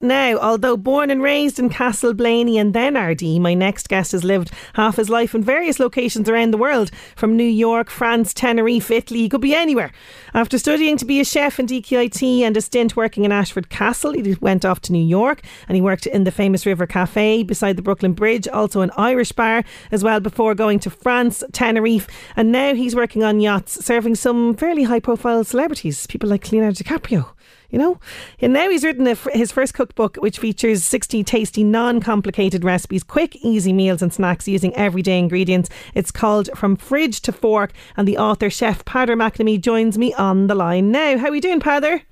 Now, although born and raised in Castleblaney and then Ardee, my next guest has lived half his life in various locations around the world, from New York, France, Tenerife, Italy, he could be anywhere. After studying to be a chef in DKIT and a stint working in Ashford Castle, he went off to New York and he worked in the famous River Cafe beside the Brooklyn Bridge, also an Irish bar as well, before going to France, Tenerife, and now he's working on yachts, serving some fairly high profile celebrities, people like Leonardo DiCaprio you know. And now he's written a, his first cookbook, which features 60 tasty, non complicated recipes, quick, easy meals and snacks using everyday ingredients. It's called From Fridge to Fork, and the author, Chef Peadar McNamee, joins me on the line now. How are we doing, Peadar?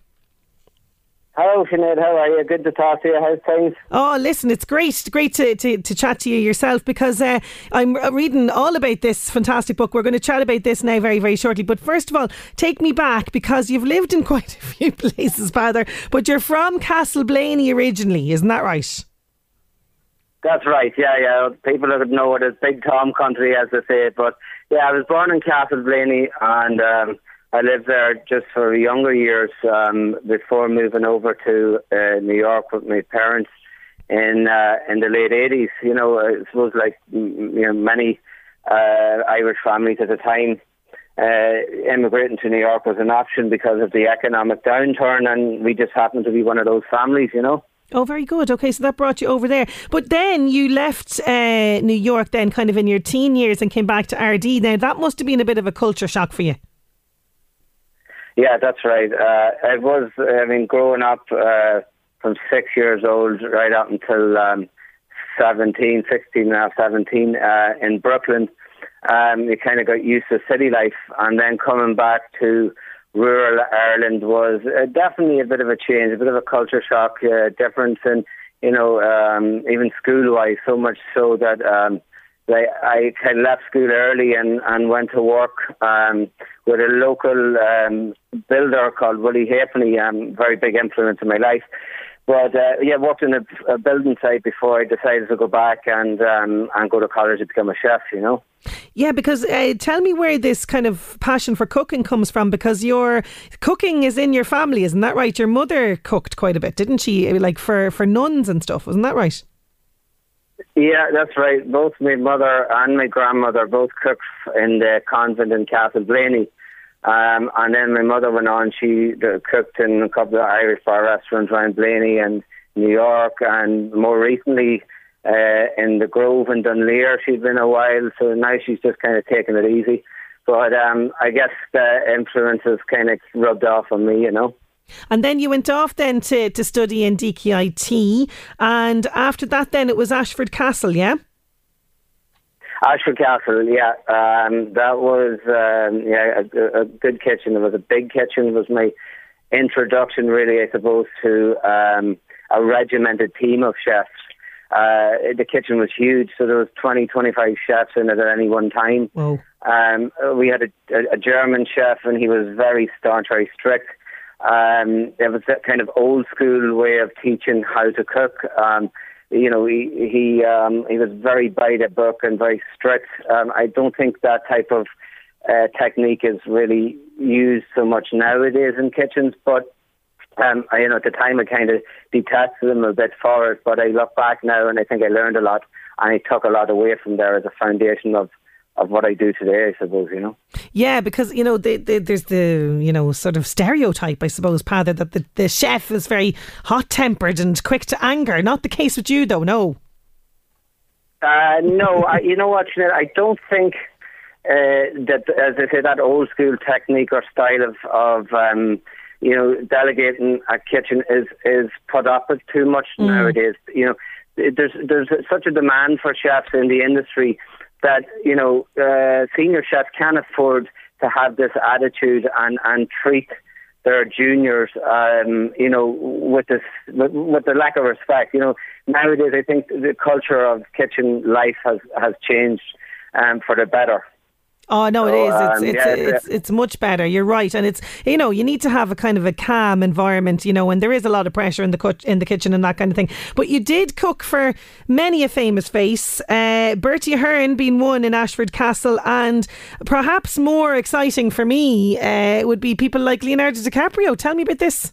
Hello, Sinead. How are you? Good to talk to you. How's things? Oh, listen, it's great, great to, to, to chat to you yourself because uh, I'm reading all about this fantastic book. We're going to chat about this now very, very shortly. But first of all, take me back because you've lived in quite a few places, Peadar, but you're from Castleblaney originally, isn't that right? That's right. Yeah, yeah. People would know it as Big Tom Country, as they say. But yeah, I was born in Castleblaney and. Um, I lived there just for younger years um, before moving over to uh, New York with my parents in uh, in the late eighties. You know, I suppose like you know many uh, Irish families at the time, uh, immigrating to New York was an option because of the economic downturn, and we just happened to be one of those families. You know. Oh, very good. Okay, so that brought you over there. But then you left uh, New York, then kind of in your teen years, and came back to Ardee. Now that must have been a bit of a culture shock for you. Yeah, that's right. Uh, it was, I mean, growing up uh, from six years old right up until um, 17, 16 now, 17 uh, in Brooklyn, um, you kind of got used to city life. And then coming back to rural Ireland was uh, definitely a bit of a change, a bit of a culture shock, uh, difference in, you know, um, even school wise, so much so that. Um, I, of left school early and, and went to work um, with a local um, builder called Willie Halfpenny, um, very big influence in my life. But uh, yeah, worked in a, a, building site before I decided to go back and um, and go to college to become a chef. You know. Yeah, because uh, tell me where this kind of passion for cooking comes from. Because your cooking is in your family, isn't that right? Your mother cooked quite a bit, didn't she? Like for for nuns and stuff, wasn't that right? Yeah, that's right. Both my mother and my grandmother both cooks in the convent in Castleblaney. Um, and then my mother went on, she cooked in a couple of Irish bar restaurants around Blaney and New York, and more recently uh, in the Grove in Dunleer. She's been a while, so now she's just kind of taking it easy. But um, I guess the influence has kind of rubbed off on me, you know. And then you went off then to, to study in DKIT. And after that, then it was Ashford Castle, yeah? Ashford Castle, yeah. Um, that was um, yeah a, a, good kitchen. It was a big kitchen. It was my introduction, really, I suppose, to um, a regimented team of chefs. Uh, the kitchen was huge, so there was 20, 25 chefs in it at any one time. Wow. Um, we had a, a, German chef, and he was very staunch, very strict. Um, there was that kind of old school way of teaching how to cook. Um, you know, he he um, he was very by the book and very strict. Um, I don't think that type of uh, technique is really used so much nowadays in kitchens. But um, I, you know, at the time I kind of detested them a bit for it. But I look back now and I think I learned a lot, and I took a lot away from there as a foundation of of what I do today, I suppose, you know. Yeah, because, you know, the, the, there's the, you know, sort of stereotype, I suppose, Peadar, that the, the chef is very hot tempered and quick to anger. Not the case with you, though, no. Uh, no, I, you know what, Sinead, I don't think uh, that, as I say, that old school technique or style of, of um, you know, delegating a kitchen is, is put up with too much mm. nowadays. You know, there's, there's such a demand for chefs in the industry that you know uh, senior chefs can't afford to have this attitude and and treat their juniors, um, you know, with this with, with the lack of respect. You know, nowadays I think the culture of kitchen life has has changed um, for the better. Oh no, so, it is. It's um, it's, yeah, it's, it's much better. You're right, and it's you know you need to have a kind of a calm environment, you know, and there is a lot of pressure in the cut in the kitchen and that kind of thing. But you did cook for many a famous face, uh, Bertie Ahern being one in Ashford Castle, and perhaps more exciting for me uh, would be people like Leonardo DiCaprio. Tell me about this.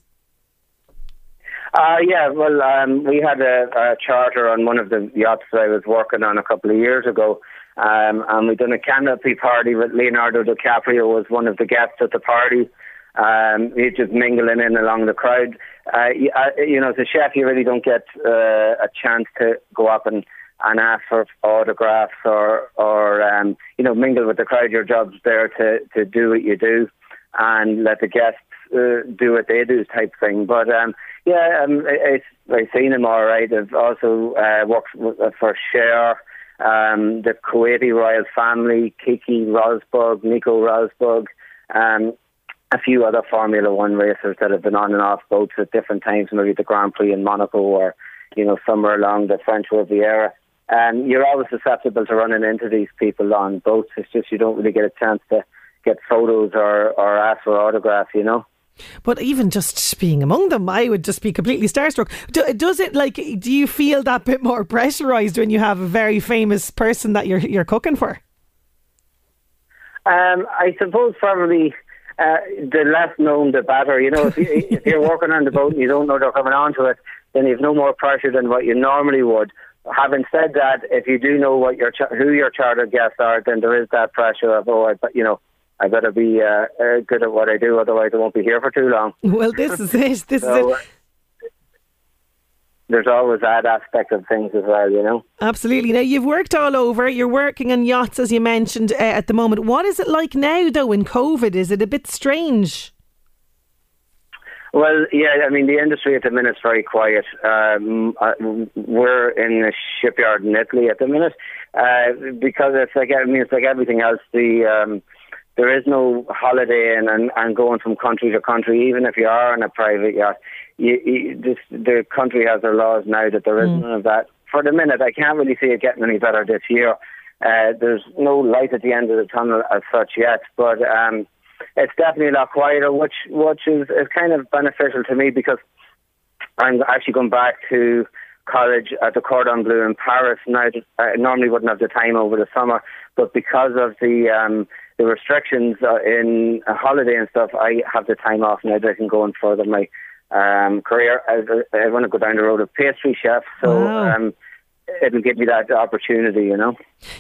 Uh, yeah, well, um, we had a, a charter on one of the yachts that I was working on a couple of years ago um, and we done a canapé party with Leonardo DiCaprio was one of the guests at the party. Um, he's just mingling in along the crowd. Uh, you, uh, you know, as a chef, you really don't get uh, a chance to go up and, and ask for autographs or, or um, you know, mingle with the crowd. Your job's there to, to do what you do and let the guests uh, do what they do type thing. But um, yeah, um, it's, I've seen him all right. I've also uh, worked for Cher um, the Kuwaiti royal family, Keke Rosberg, Nico Rosberg, um, a few other Formula One racers that have been on and off boats at different times, maybe the Grand Prix in Monaco or, you know, somewhere along the French Riviera. Um, you're always susceptible to running into these people on boats. It's just you don't really get a chance to get photos or, or ask for autographs, you know. But even just being among them, I would just be completely starstruck. Do, does it like? Do you feel that bit more pressurized when you have a very famous person that you're you're cooking for? Um, I suppose probably uh, the less known, the better. You know, if, you, if you're working on the boat and you don't know they're coming onto it, then you've no more pressure than what you normally would. Having said that, if you do know what your who your charter guests are, then there is that pressure of oh, but you know I better be uh, uh, good at what I do, otherwise I won't be here for too long. Well, this is it. This so, is it. There's always that aspect of things as well, you know. Absolutely. Now you've worked all over. You're working on yachts, as you mentioned uh, at the moment. What is it like now, though? In COVID, is it a bit strange? Well, yeah, I mean, the industry at the minute is very quiet. Um, uh, we're in a shipyard in Italy at the minute uh, because it's like I mean, it's like everything else. The um, there is no holiday and, and, and going from country to country, even if you are on a private yacht. You, you, this, the country has their laws now that there is mm. none of that. For the minute, I can't really see it getting any better this year. Uh, there's no light at the end of the tunnel as such yet, but um, it's definitely a lot quieter, which which is, is kind of beneficial to me because I'm actually going back to college at the Cordon Bleu in Paris. Now, I normally wouldn't have the time over the summer, but because of the um, the restrictions uh, in a holiday and stuff, I have the time off now that I can go and further my um, career. I, I want to go down the road of pastry chef, so wow. um, it'll give me that opportunity, you know.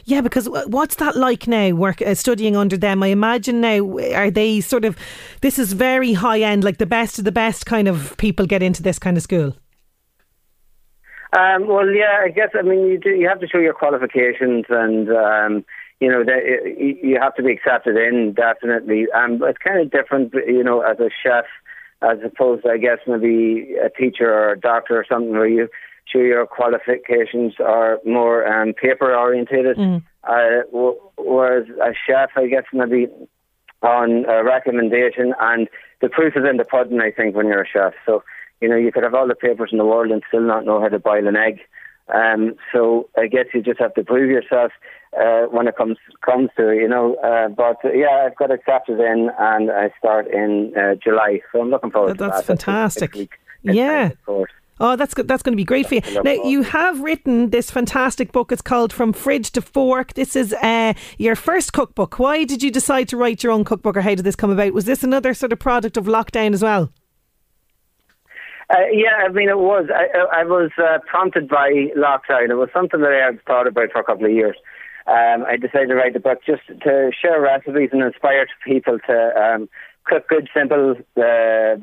Yeah, because what's that like now? Work uh, studying under them. I imagine now are they sort of this is very high end, like the best of the best kind of people get into this kind of school. Um, well, yeah, I guess I mean you do. You have to show your qualifications and. Um, you know, that you have to be accepted in definitely. Um, it's kind of different, you know, as a chef, as opposed to, I guess, maybe a teacher or a doctor or something where you show your qualifications are more um, paper orientated. Mm. Uh, w- whereas a chef, I guess, maybe on a recommendation, and the proof is in the pudding. I think when you're a chef, so you know you could have all the papers in the world and still not know how to boil an egg. Um, so I guess you just have to prove yourself uh, when it comes comes to you know. Uh, but uh, yeah, I've got accepted in, and I start in uh, July, so I'm looking forward. To that, that's that. fantastic. yeah. Oh, that's good. That's going to be great for you. Now, you have written this fantastic book. It's called From Fridge to Fork. This is uh, your first cookbook. Why did you decide to write your own cookbook, or how did this come about? Was this another sort of product of lockdown as well? Uh, yeah, I mean, it was. I, I was uh, prompted by lockdown. It was something that I had thought about for a couple of years. Um, I decided to write the book just to share recipes and inspire people to um, cook good, simple uh,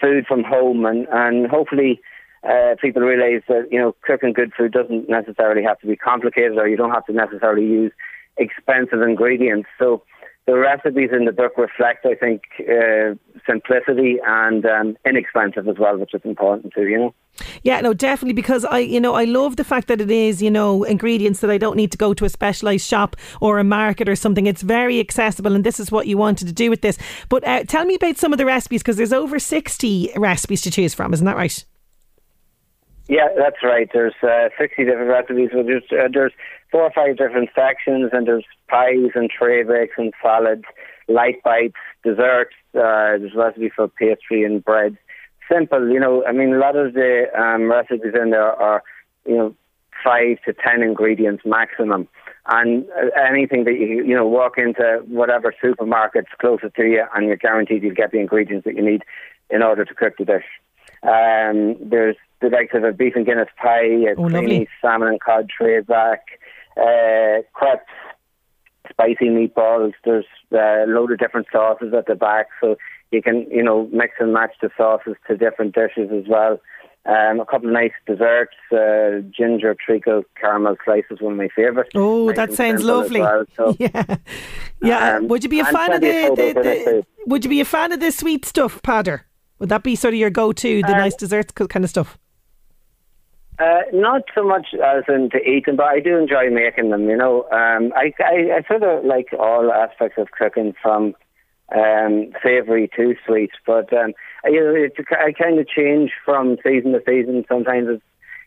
food from home, and and hopefully. Uh, people realize that you know cooking good food doesn't necessarily have to be complicated, or you don't have to necessarily use expensive ingredients. So the recipes in the book reflect, I think, uh, simplicity and um, inexpensive as well, which is important too. You know. Yeah, no, definitely because I, you know, I love the fact that it is, you know, ingredients that I don't need to go to a specialised shop or a market or something. It's very accessible, and this is what you wanted to do with this. But uh, tell me about some of the recipes because there's over sixty recipes to choose from, isn't that right? Yeah, that's right. There's uh, 60 different recipes. But there's, uh, there's four or five different sections, and there's pies and tray bakes and salads, light bites, desserts. Uh, there's a recipe for pastry and bread. Simple, you know. I mean, a lot of the um, recipes in there are, you know, five to ten ingredients maximum. And uh, anything that you you know walk into whatever supermarket's closest to you, and you're guaranteed you'll get the ingredients that you need in order to cook the dish. Um, there's the likes of a beef and Guinness pie, a Oh, creamy salmon and cod tray bake, uh, crepes, spicy meatballs. There's a load of different sauces at the back, so you can you know mix and match the sauces to different dishes as well. Um, a couple of nice desserts, uh, ginger treacle caramel slices, one of my favourites. Oh, Nice that sounds lovely. well, so- yeah, yeah. Um, would you be a fan of the, the, photos in it the. Would you be a fan of the sweet stuff, Peadar? Would that be sort of your go-to, the Uh, nice desserts kind of stuff? Uh, not so much as in to eat them, but I do enjoy making them. You know, um, I, I I sort of like all aspects of cooking, from um, savoury to sweet. But um, I, you know, it's, I kind of change from season to season. Sometimes it's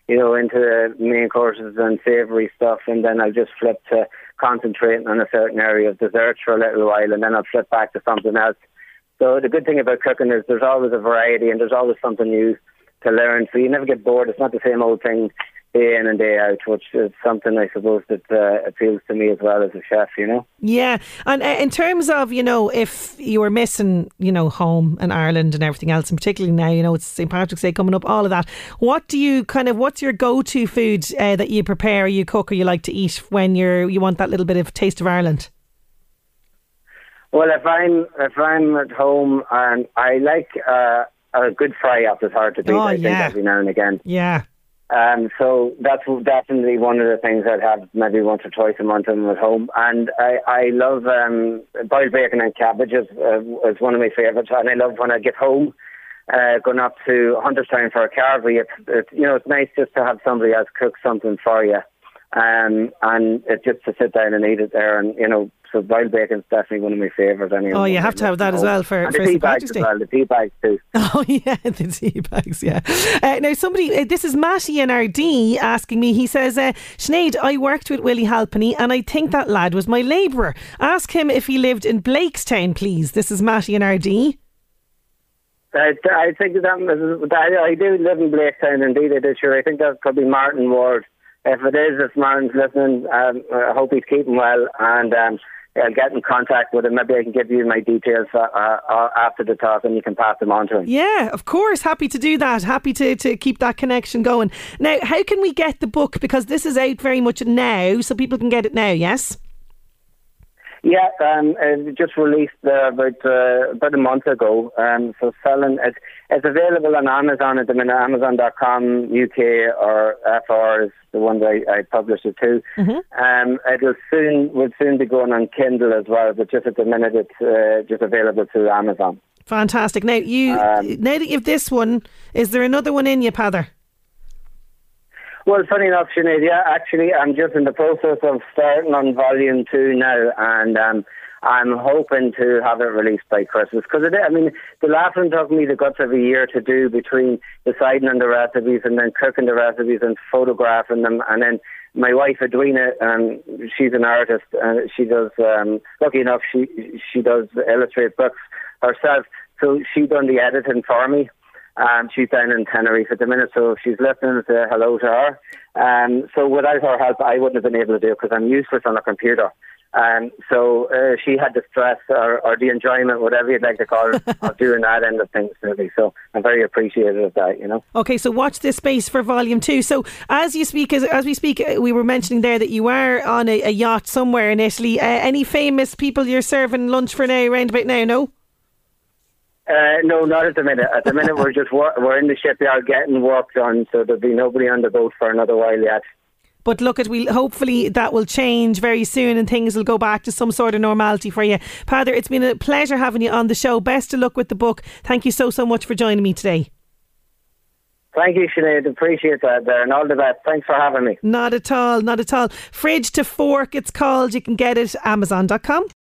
you know into the main courses and savoury stuff, and then I'll just flip to concentrating on a certain area of desserts for a little while, and then I'll flip back to something else. So the good thing about cooking is there's always a variety, and there's always something new to learn. So you never get bored. It's not the same old thing day in and day out, which is something I suppose that uh, appeals to me as well as a chef. You know. Yeah, and uh, in terms of you know, if you were missing, you know, home and Ireland and everything else, and particularly now, you know, it's St Patrick's Day coming up, all of that. What do you kind of? What's your go-to food uh, that you prepare, you cook, or you like to eat when you're you want that little bit of taste of Ireland? Well, if I'm if I'm at home, and I like uh, a good fry up is hard to beat. Oh, I think yeah. every now and again. Yeah, Um, so that's definitely one of the things I'd have maybe once or twice a month I'm at home. And I, I love um, boiled bacon and cabbage is, uh, is one of my favourites. And I love when I get home, uh, going up to Hunterstown for a carvery. It's, it's you know it's nice just to have somebody else cook something for you, um, and it's just to sit down and eat it there. And you know, so boiled bacon's definitely one of my favourites. Anyway, Oh, you have to have that as well for- and for the tea bags as well. The tea bags too. Oh yeah, the tea bags. Yeah. Uh, now somebody, uh, this is Matty in Ardee asking me. He says, uh, "Sinead, I worked with Willie Halpenny, and I think that lad was my labourer. Ask him if he lived in Blakestown, please." This is Matty in Ardee. I, I think that I, do live in Blaketown, indeed I do, sure. I think that could be Martin Ward. If it is, if Martin's listening, um, I hope he's keeping well, and um, I'll get in contact with him. Maybe I can give you my details uh, uh, after the talk, and you can pass them on to him. Yeah, of course. Happy to do that. Happy to, to keep that connection going. Now, how can we get the book? Because this is out very much now, so people can get it now. Yes. Yeah, um, it just released uh, about uh, about a month ago. Um, so selling it, it's available on Amazon at the minute. Amazon.com UK or FR is the one that I, I published it to. Um, it'll soon will soon be going on Kindle as well, but just at the minute it's uh, just available through Amazon. Fantastic. Now you Um, now that you've this one, is there another one in you, Peadar? Well, funny enough, Sinead, yeah, actually, I'm just in the process of starting on volume two now, and um, I'm hoping to have it released by Christmas. Because, I mean, the last one took me the guts of a year to do between deciding on the recipes and then cooking the recipes and photographing them. And then my wife, Edwina, um, she's an artist, and she does, um, lucky enough, she, she does illustrate books herself. So she done the editing for me. Um, she's down in Tenerife at the minute, so she's listening, say hello to her. Um, so without her help, I wouldn't have been able to do it because I'm useless on a computer. Um, so uh, she had the stress or, or the enjoyment, whatever you'd like to call it, of doing that end of things, really. So I'm very appreciative of that, you know. Okay, so watch this space for volume two. So as you speak, as, as we speak, uh, we were mentioning there that you are on a, a yacht somewhere in Italy. Uh, any famous people you're serving lunch for now, around about now? No. Uh, no, not at the minute. At the minute, we're just wor- we're in the shipyard getting work done, so there'll be nobody on the boat for another while yet. But look, at we hopefully that will change very soon, and things will go back to some sort of normality for you, Peadar, It's been a pleasure having you on the show. Best of luck with the book. Thank you so so much for joining me today. Thank you, Sinead. Appreciate that there, and all the best. Thanks for having me. Not at all, not at all. Fridge to Fork, it's called. You can get it Amazon.com.